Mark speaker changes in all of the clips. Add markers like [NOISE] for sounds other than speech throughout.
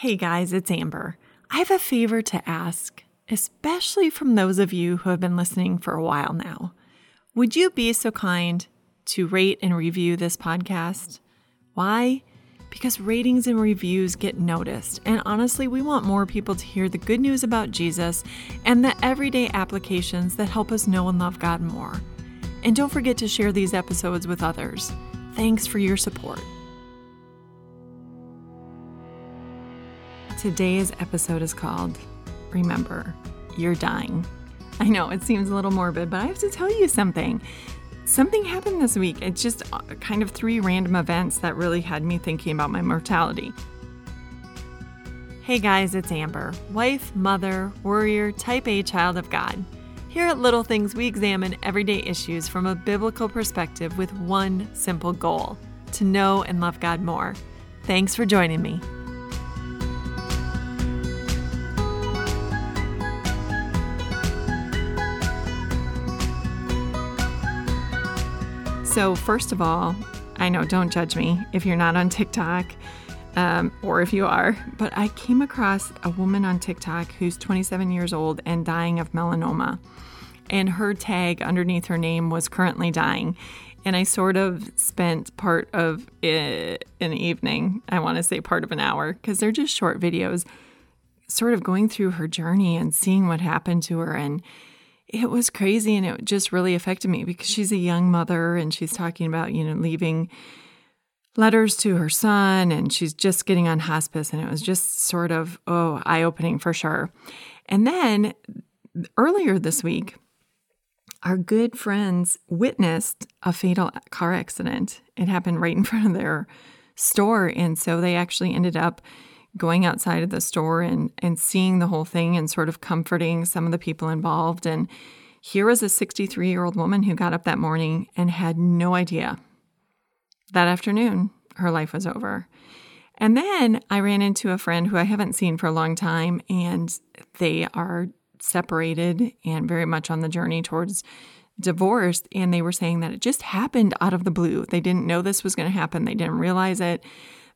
Speaker 1: Hey guys, it's Amber. I have a favor to ask, especially from those of you who have been listening for a while now. Would you be so kind to rate and review this podcast? Why? Because ratings and reviews get noticed. And honestly, we want more people to hear the good news about Jesus and the everyday applications that help us know and love God more. And don't forget to share these episodes with others. Thanks for your support. Today's episode is called Remember, You're Dying. I know it seems a little morbid, but I have to tell you something. Something happened this week. It's just uh, kind of three random events that really had me thinking about my mortality. Hey guys, it's Amber, wife, mother, warrior, type A child of God. Here at Little Things, we examine everyday issues from a biblical perspective with one simple goal to know and love God more. Thanks for joining me. So, first of all, I know, don't judge me if you're not on TikTok um, or if you are, but I came across a woman on TikTok who's 27 years old and dying of melanoma. And her tag underneath her name was currently dying. And I sort of spent part of it, an evening, I want to say part of an hour, because they're just short videos, sort of going through her journey and seeing what happened to her. And it was crazy and it just really affected me because she's a young mother and she's talking about, you know, leaving letters to her son and she's just getting on hospice and it was just sort of, oh, eye opening for sure. And then earlier this week, our good friends witnessed a fatal car accident. It happened right in front of their store. And so they actually ended up going outside of the store and, and seeing the whole thing and sort of comforting some of the people involved. And here was a 63 year old woman who got up that morning and had no idea that afternoon her life was over. And then I ran into a friend who I haven't seen for a long time, and they are separated and very much on the journey towards divorce. And they were saying that it just happened out of the blue. They didn't know this was going to happen, they didn't realize it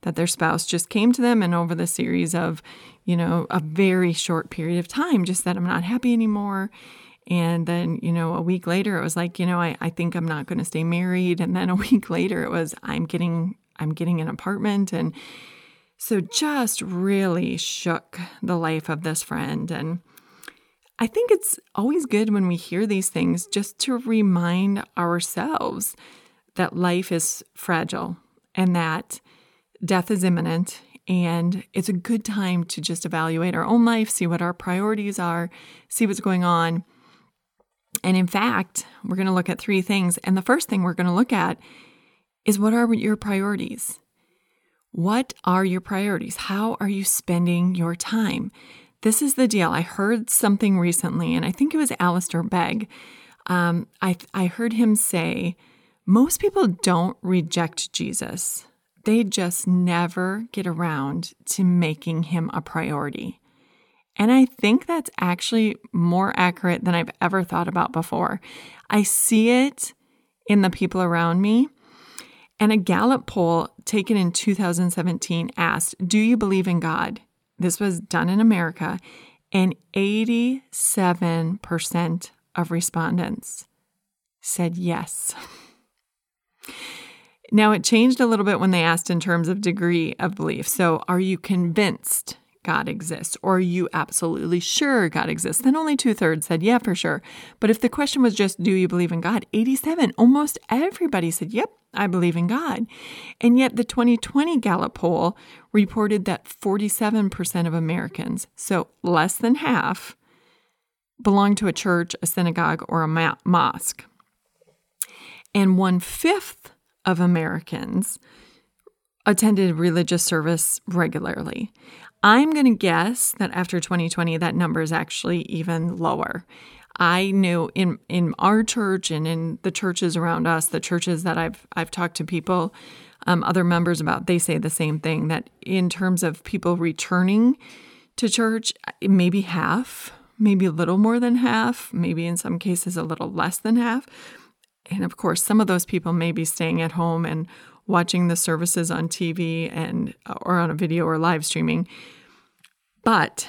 Speaker 1: that their spouse just came to them and over the series of, you know, a very short period of time, just that I'm not happy anymore. And then, you know, a week later it was like, you know, I, I think I'm not going to stay married. And then a [LAUGHS] week later it was, I'm getting, I'm getting an apartment. And so just really shook the life of this friend. And I think it's always good when we hear these things just to remind ourselves that life is fragile and that death is imminent and it's a good time to just evaluate our own life, see what our priorities are, see what's going on. And in fact, we're going to look at three things. And the first thing we're going to look at is what are your priorities? What are your priorities? How are you spending your time? This is the deal. I heard something recently, and I think it was Alistair Begg. Um, I, I heard him say, most people don't reject Jesus they just never get around to making him a priority. And I think that's actually more accurate than I've ever thought about before. I see it in the people around me. And a Gallup poll taken in 2017 asked, Do you believe in God? This was done in America, and 87% of respondents said yes. [LAUGHS] Now, it changed a little bit when they asked in terms of degree of belief. So, are you convinced God exists? Or are you absolutely sure God exists? Then only two thirds said, yeah, for sure. But if the question was just, do you believe in God? 87, almost everybody said, yep, I believe in God. And yet the 2020 Gallup poll reported that 47% of Americans, so less than half, belong to a church, a synagogue, or a mosque. And one fifth of Americans attended religious service regularly. I'm going to guess that after 2020, that number is actually even lower. I knew in in our church and in the churches around us, the churches that I've I've talked to people, um, other members about, they say the same thing that in terms of people returning to church, maybe half, maybe a little more than half, maybe in some cases a little less than half and of course, some of those people may be staying at home and watching the services on TV and uh, or on a video or live streaming. But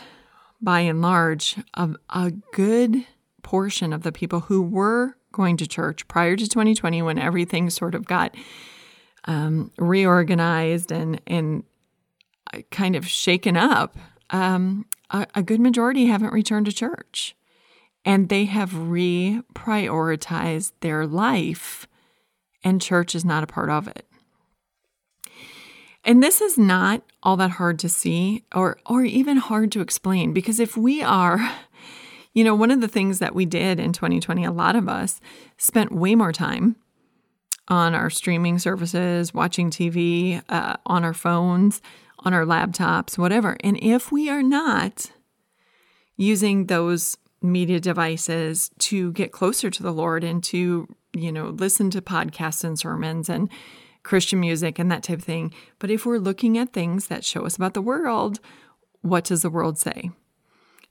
Speaker 1: by and large, a, a good portion of the people who were going to church prior to 2020, when everything sort of got um, reorganized and and uh, kind of shaken up, um, a, a good majority haven't returned to church, and they have reprioritized their life, and church is not a part of it. And this is not all that hard to see or or even hard to explain because if we are [LAUGHS] you know, one of the things that we did in 2020, a lot of us spent way more time on our streaming services, watching TV, uh, on our phones, on our laptops, whatever. And if we are not using those media devices to get closer to the Lord and to, you know, listen to podcasts and sermons and Christian music and that type of thing, but if we're looking at things that show us about the world, what does the world say?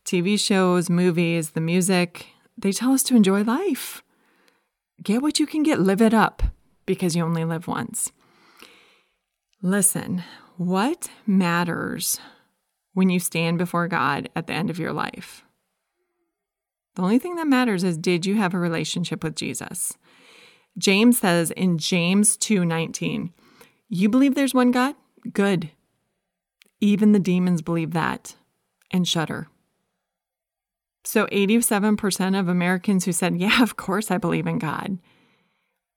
Speaker 1: TV shows, movies, the music, they tell us to enjoy life. Get what you can get, live it up, because you only live once. Listen, what matters when you stand before God at the end of your life? The only thing that matters is did you have a relationship with Jesus? James says in James 2:19, "You believe there's one God? Good. Even the demons believe that and shudder." So 87% of Americans who said, Yeah, of course I believe in God.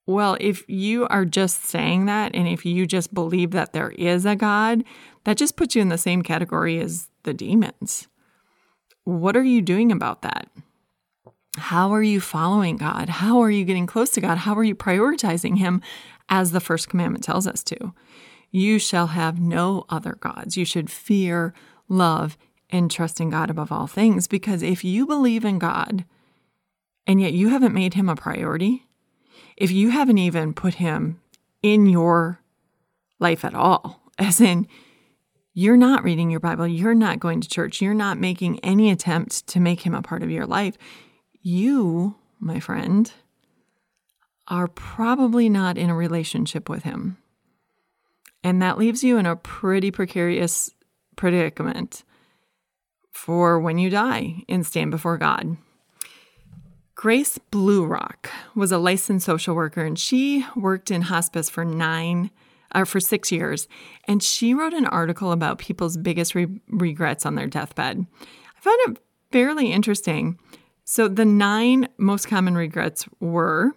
Speaker 1: Well, if you are just saying that and if you just believe that there is a God, that just puts you in the same category as the demons. What are you doing about that? How are you following God? How are you getting close to God? How are you prioritizing Him as the first commandment tells us to? You shall have no other gods. You should fear, love, and trust in God above all things. Because if you believe in God and yet you haven't made him a priority, if you haven't even put him in your life at all, [LAUGHS] as in, you're not reading your Bible, you're not going to church, you're not making any attempt to make him a part of your life, you, my friend, are probably not in a relationship with him. And that leaves you in a pretty precarious predicament for when you die and stand before God. Grace Bluerock was a licensed social worker and she worked in hospice for nine or uh, for six years. And she wrote an article about people's biggest re- regrets on their deathbed. I found it fairly interesting. So, the nine most common regrets were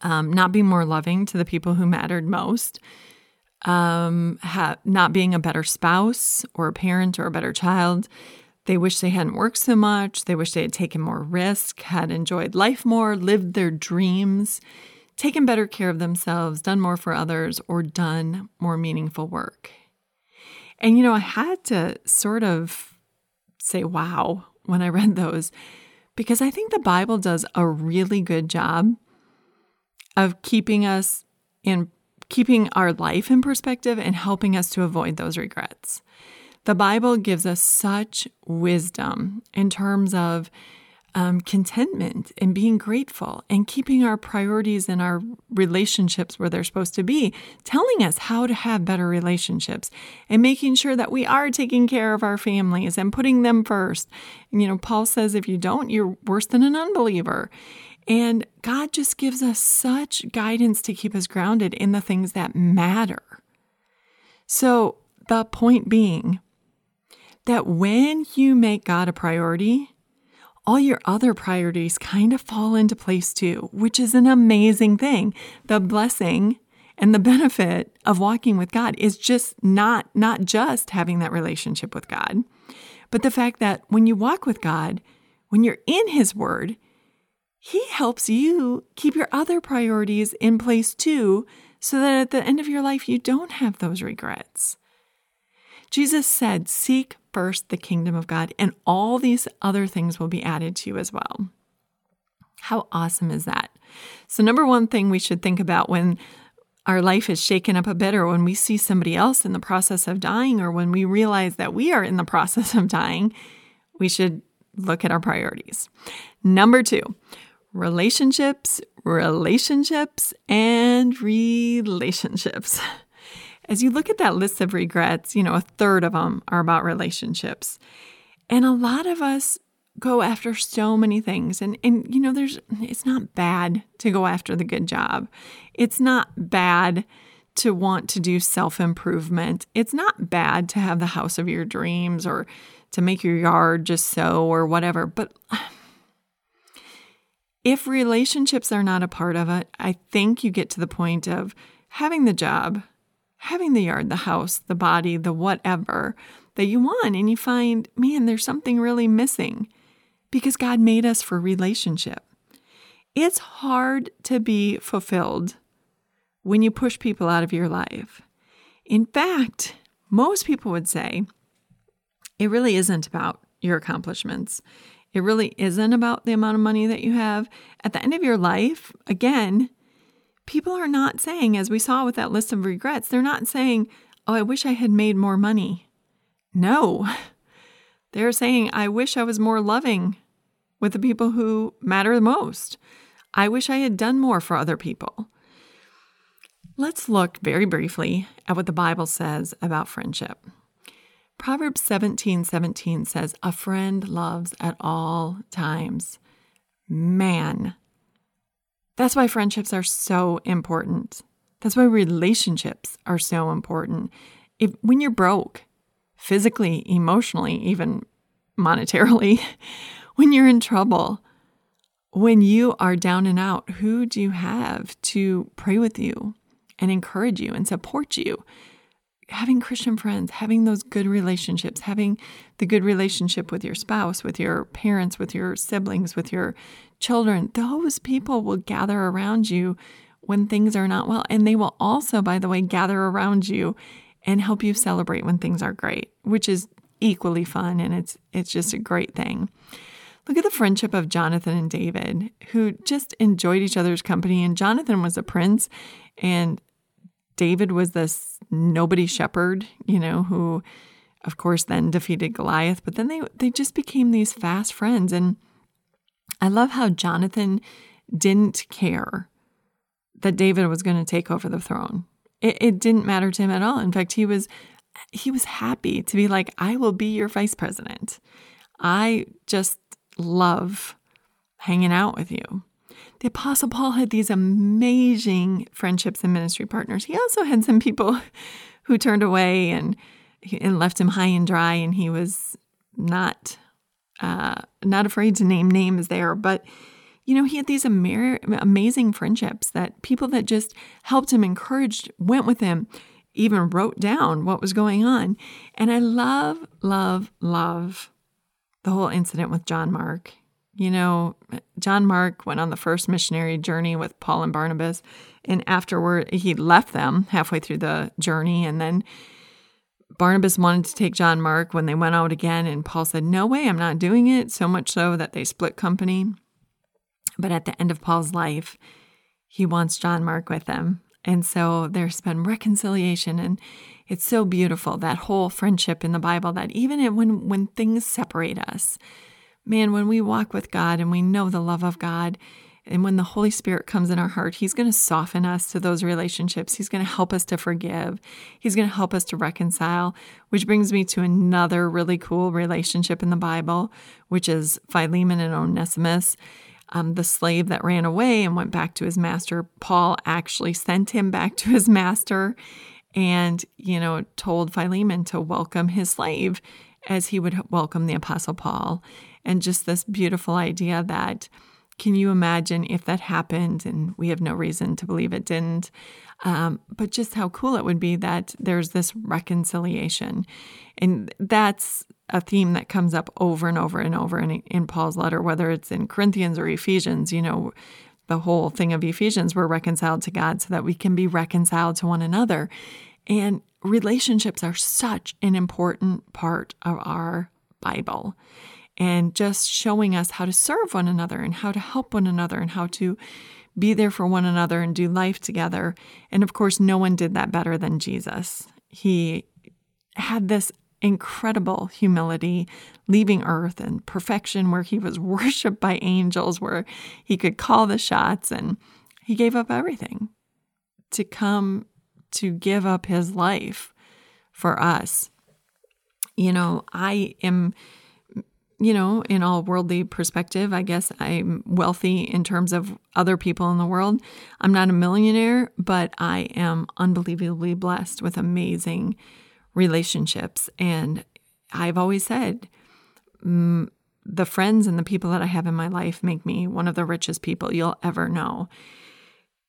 Speaker 1: um, not being more loving to the people who mattered most, um, ha- not being a better spouse or a parent or a better child. They wish they hadn't worked so much. They wish they had taken more risk, had enjoyed life more, lived their dreams, taken better care of themselves, done more for others, or done more meaningful work. And, you know, I had to sort of say, wow, when I read those, because I think the Bible does a really good job of keeping us in keeping our life in perspective and helping us to avoid those regrets. The Bible gives us such wisdom in terms of um, contentment and being grateful and keeping our priorities and our relationships where they're supposed to be, telling us how to have better relationships and making sure that we are taking care of our families and putting them first. And, you know, Paul says if you don't, you're worse than an unbeliever. And God just gives us such guidance to keep us grounded in the things that matter. So, the point being that when you make God a priority, all your other priorities kind of fall into place too, which is an amazing thing. The blessing and the benefit of walking with God is just not not just having that relationship with God, but the fact that when you walk with God, when you're in his word, he helps you keep your other priorities in place too, so that at the end of your life, you don't have those regrets. Jesus said, Seek first the kingdom of God, and all these other things will be added to you as well. How awesome is that? So, number one thing we should think about when our life is shaken up a bit, or when we see somebody else in the process of dying, or when we realize that we are in the [LAUGHS] process of dying, we should look at our priorities. Number two, relationships, relationships, and relationships. [LAUGHS] as you look at that list of regrets, you know, a third of them are about relationships. And a lot of us go after so many things and and you know there's it's not bad to go after the good job. It's not bad to want to do self-improvement. It's not bad to have the house of your dreams or to make your yard just so or whatever, but [SIGHS] if relationships are not a part of it, I think you get to the point of having the job, having the yard, the house, the body, the whatever that you want, and you find, man, there's something really missing because God made us for relationship. It's hard to be fulfilled when you push people out of your life. In fact, most people would say it really isn't about your accomplishments. It really isn't about the amount of money that you have. At the end of your life, again, people are not saying, as we saw with that list of regrets, they're not saying, Oh, I wish I had made more money. No. [LAUGHS] They're saying, I wish I was more loving with the people who matter the most. I wish I had done more for other people. Let's look very briefly at what the Bible says about friendship. Proverbs 17 17 says, A friend loves at all times. Man, that's why friendships are so important. That's why relationships are so important. If when you're broke, physically, emotionally, even monetarily, [LAUGHS] when you're in trouble, when you are down and out, who do you have to pray with you and encourage you and support you? having Christian friends, having those good relationships, having the good relationship with your spouse, with your parents, with your siblings, with your children, those people will gather around you when things are not well. And they will also, by the way, gather around you and help you celebrate when things are great, which is equally fun and it's it's just a great thing. Look at the friendship of Jonathan and David, who just enjoyed each other's company. And Jonathan was a prince, and David was this nobody shepherd, you know, who of course then defeated Goliath, but then they they just became these fast friends and I love how Jonathan didn't care that David was going to take over the throne. It, it didn't matter to him at all. In fact, he was he was happy to be like, I will be your vice president. I just love hanging out with you the Apostle Paul had these amazing friendships and ministry partners. He also had some people who turned away and and left him high and dry, and he was not uh, not afraid to name names there. But you know, he had these amer- amazing friendships that people that just helped him, encouraged, went with him, even wrote down what was going on. And I love, love, love the whole incident with John Mark you know, John Mark went on the first missionary journey with Paul and Barnabas, and afterward he left them halfway through the journey. And then Barnabas wanted to take John Mark when they went out again, and Paul said, No way, I'm not doing it. So much so that they split company. But at the end of Paul's life, he wants John Mark with them. And so there's been reconciliation and it's so beautiful that whole friendship in the Bible that even when when things separate us, man, when we walk with God and we know the love of God, and when the Holy Spirit comes in our heart, He's going to soften us to those relationships. He's going to help us to forgive. He's going to help us to reconcile, which brings me to another really cool relationship in the Bible, which is Philemon and Onesimus. Um, the slave that ran away and went back to his master, Paul actually sent him back to his master and, you know, told Philemon to welcome his slave as he would welcome the Apostle Paul and just this beautiful idea that can you imagine if that happened? And we have no reason to believe it didn't. Um, but just how cool it would be that there's this reconciliation. And that's a theme that comes up over and over and over in, in Paul's letter, whether it's in Corinthians or Ephesians. You know, the whole thing of Ephesians, we're reconciled to God so that we can be reconciled to one another. And relationships are such an important part of our Bible and just showing us how to serve one another and how to help one another and how to be there for one another and do life together. And of course, no one did that better than Jesus. He had this incredible humility, leaving earth and perfection where he was [LAUGHS] worshiped by angels, where he could call the shots, and he gave up everything to come to give up his life for us. You know, I am you know, in all worldly perspective, I guess I'm wealthy in terms of other people in the world. I'm not a millionaire, but I am unbelievably blessed with amazing relationships. And I've always said, mm, the friends and the people that I have in my life make me one of the richest people you'll ever know.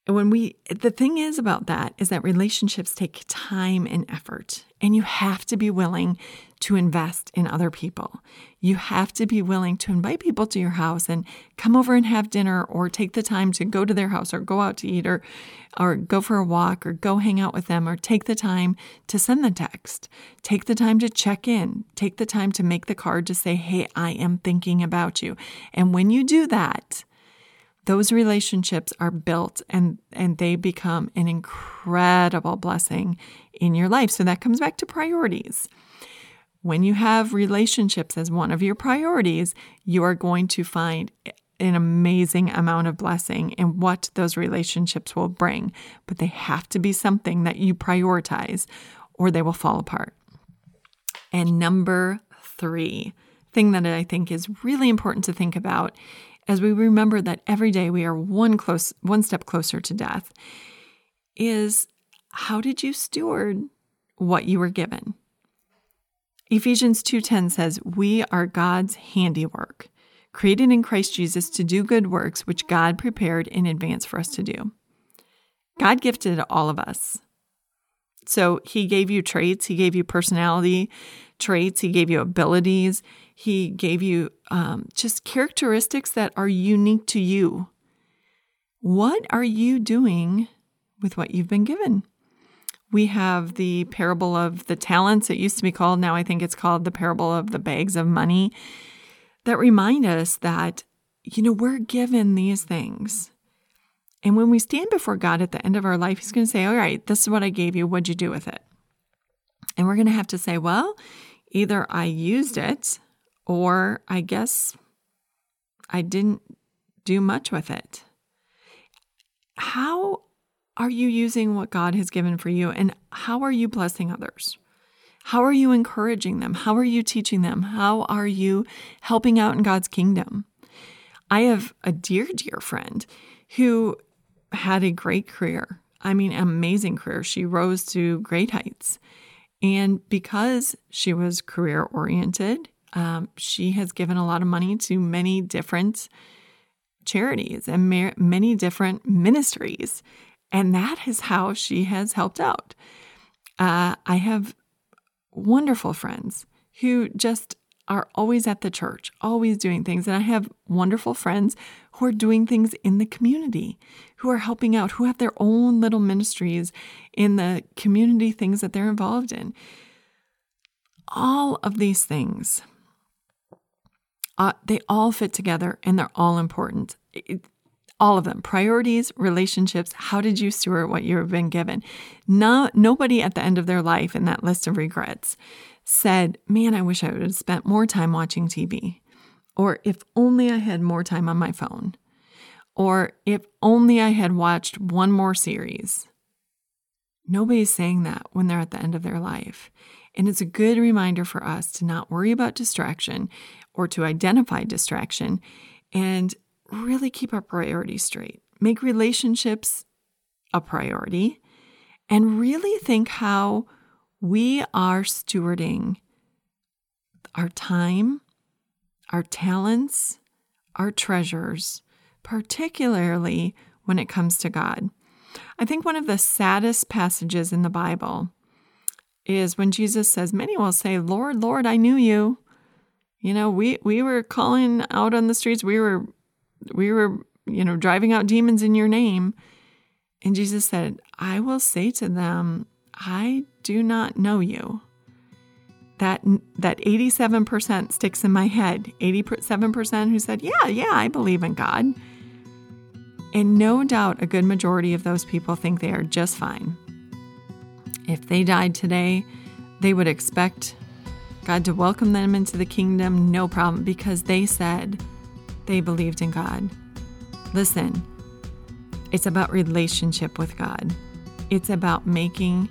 Speaker 1: When we, the thing is about that is that relationships take time and effort, and you have to be willing to invest in other people. You have to be willing to invite people to your house and come over and have dinner or take the time to go to their house or go out to eat or or go for a walk or go hang out with them or take the time to send the text. Take the time to check in. Take the time to make the card to say, "Hey, I am thinking about you." And when you do that, those relationships are built and and they become an incredible blessing in your life. So that comes back to priorities. When you have relationships as one of your priorities, you are going to find an amazing amount of blessing in what those relationships will bring, but they have to be something that you prioritize or they will fall apart. And number 3, thing that I think is really important to think about as we remember that every day we are one close one step closer to death is how did you steward what you were given? Ephesians 2:10 says we are God's handiwork created in Christ Jesus to do good works which God prepared in advance for us to do. God gifted all of us. So he gave you traits he gave you personality traits he gave you abilities he gave you um, just characteristics that are unique to you. What are you doing with what you've been given? We have the parable of the talents. It used to be called, now I think it's called the parable of the bags of money, that remind us that, you know, we're given these things. And when we stand before God at the end of our life, He's going to say, All right, this is what I gave you. What'd you do with it? And we're going to have to say, Well, either I used it or I guess I didn't do much with it. How are you using what God has given for you? And how are you blessing others? How are you encouraging them? How are you teaching them? How are you helping out in God's kingdom? I have a dear, dear friend who had a great career. I mean, amazing career. She rose to great heights. And because she was career oriented, um, she has given a lot of money to many different charities and ma- many different ministries. And that is how she has helped out. Uh, I have wonderful friends who just are always at the church, always doing things. And I have wonderful friends who are doing things in the community, who are helping out, who have their own little ministries in the community things that they're involved in. All of these things uh, they all fit together and they're all important. It, all of them priorities relationships how did you steward what you've been given no, nobody at the end of their life in that list of regrets said man i wish i would have spent more time watching tv or if only i had more time on my phone. Or if only i had watched one more series. Nobody's saying that when they're at the end of their life. And it's a good reminder for us to not worry about distraction or to identify distraction and really keep our priorities straight. Make relationships a priority and really think how we are stewarding our time, our talents, our treasures, particularly when it comes to God. I think one of the saddest passages in the Bible is when Jesus says, Many will say, Lord, Lord, I knew you. You know, we, we were calling out on the streets, we were we were, you know, driving out demons in your name. And Jesus said, I will say to them, I do not know you. That that 87% sticks in my head. 87% who said, "Yeah, yeah, I believe in God." And no doubt a good majority of those people think they are just fine. If they died today, they would expect God to welcome them into the kingdom, no problem, because they said they believed in God. Listen, it's about relationship with God. It's about making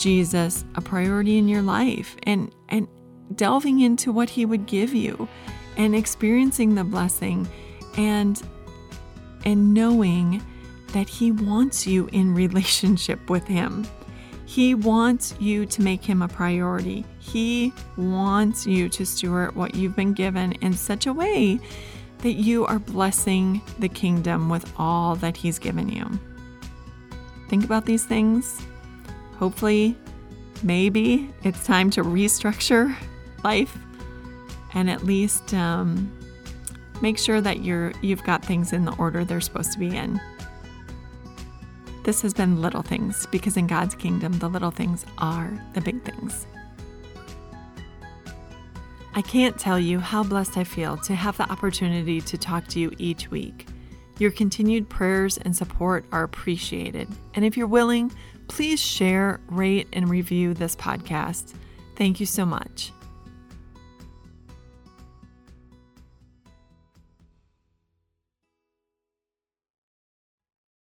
Speaker 1: Jesus a priority in your life and and delving into what he would give you and experiencing the blessing and and knowing that he wants you in relationship with him. He wants you to make him a priority. He wants you to steward what you've been given in such a way that you are blessing the kingdom with all that he's given you. Think about these things. Hopefully, maybe it's time to restructure [LAUGHS] life and at least um, make sure that you're you've got things in the order they're supposed to be in. This has been Little Things because in God's kingdom, the little things are the big things. I can't tell you how blessed I feel to have the opportunity to talk to you each week. Your continued prayers and support are appreciated. And if you're willing, please share, rate, and review this podcast. Thank you so much.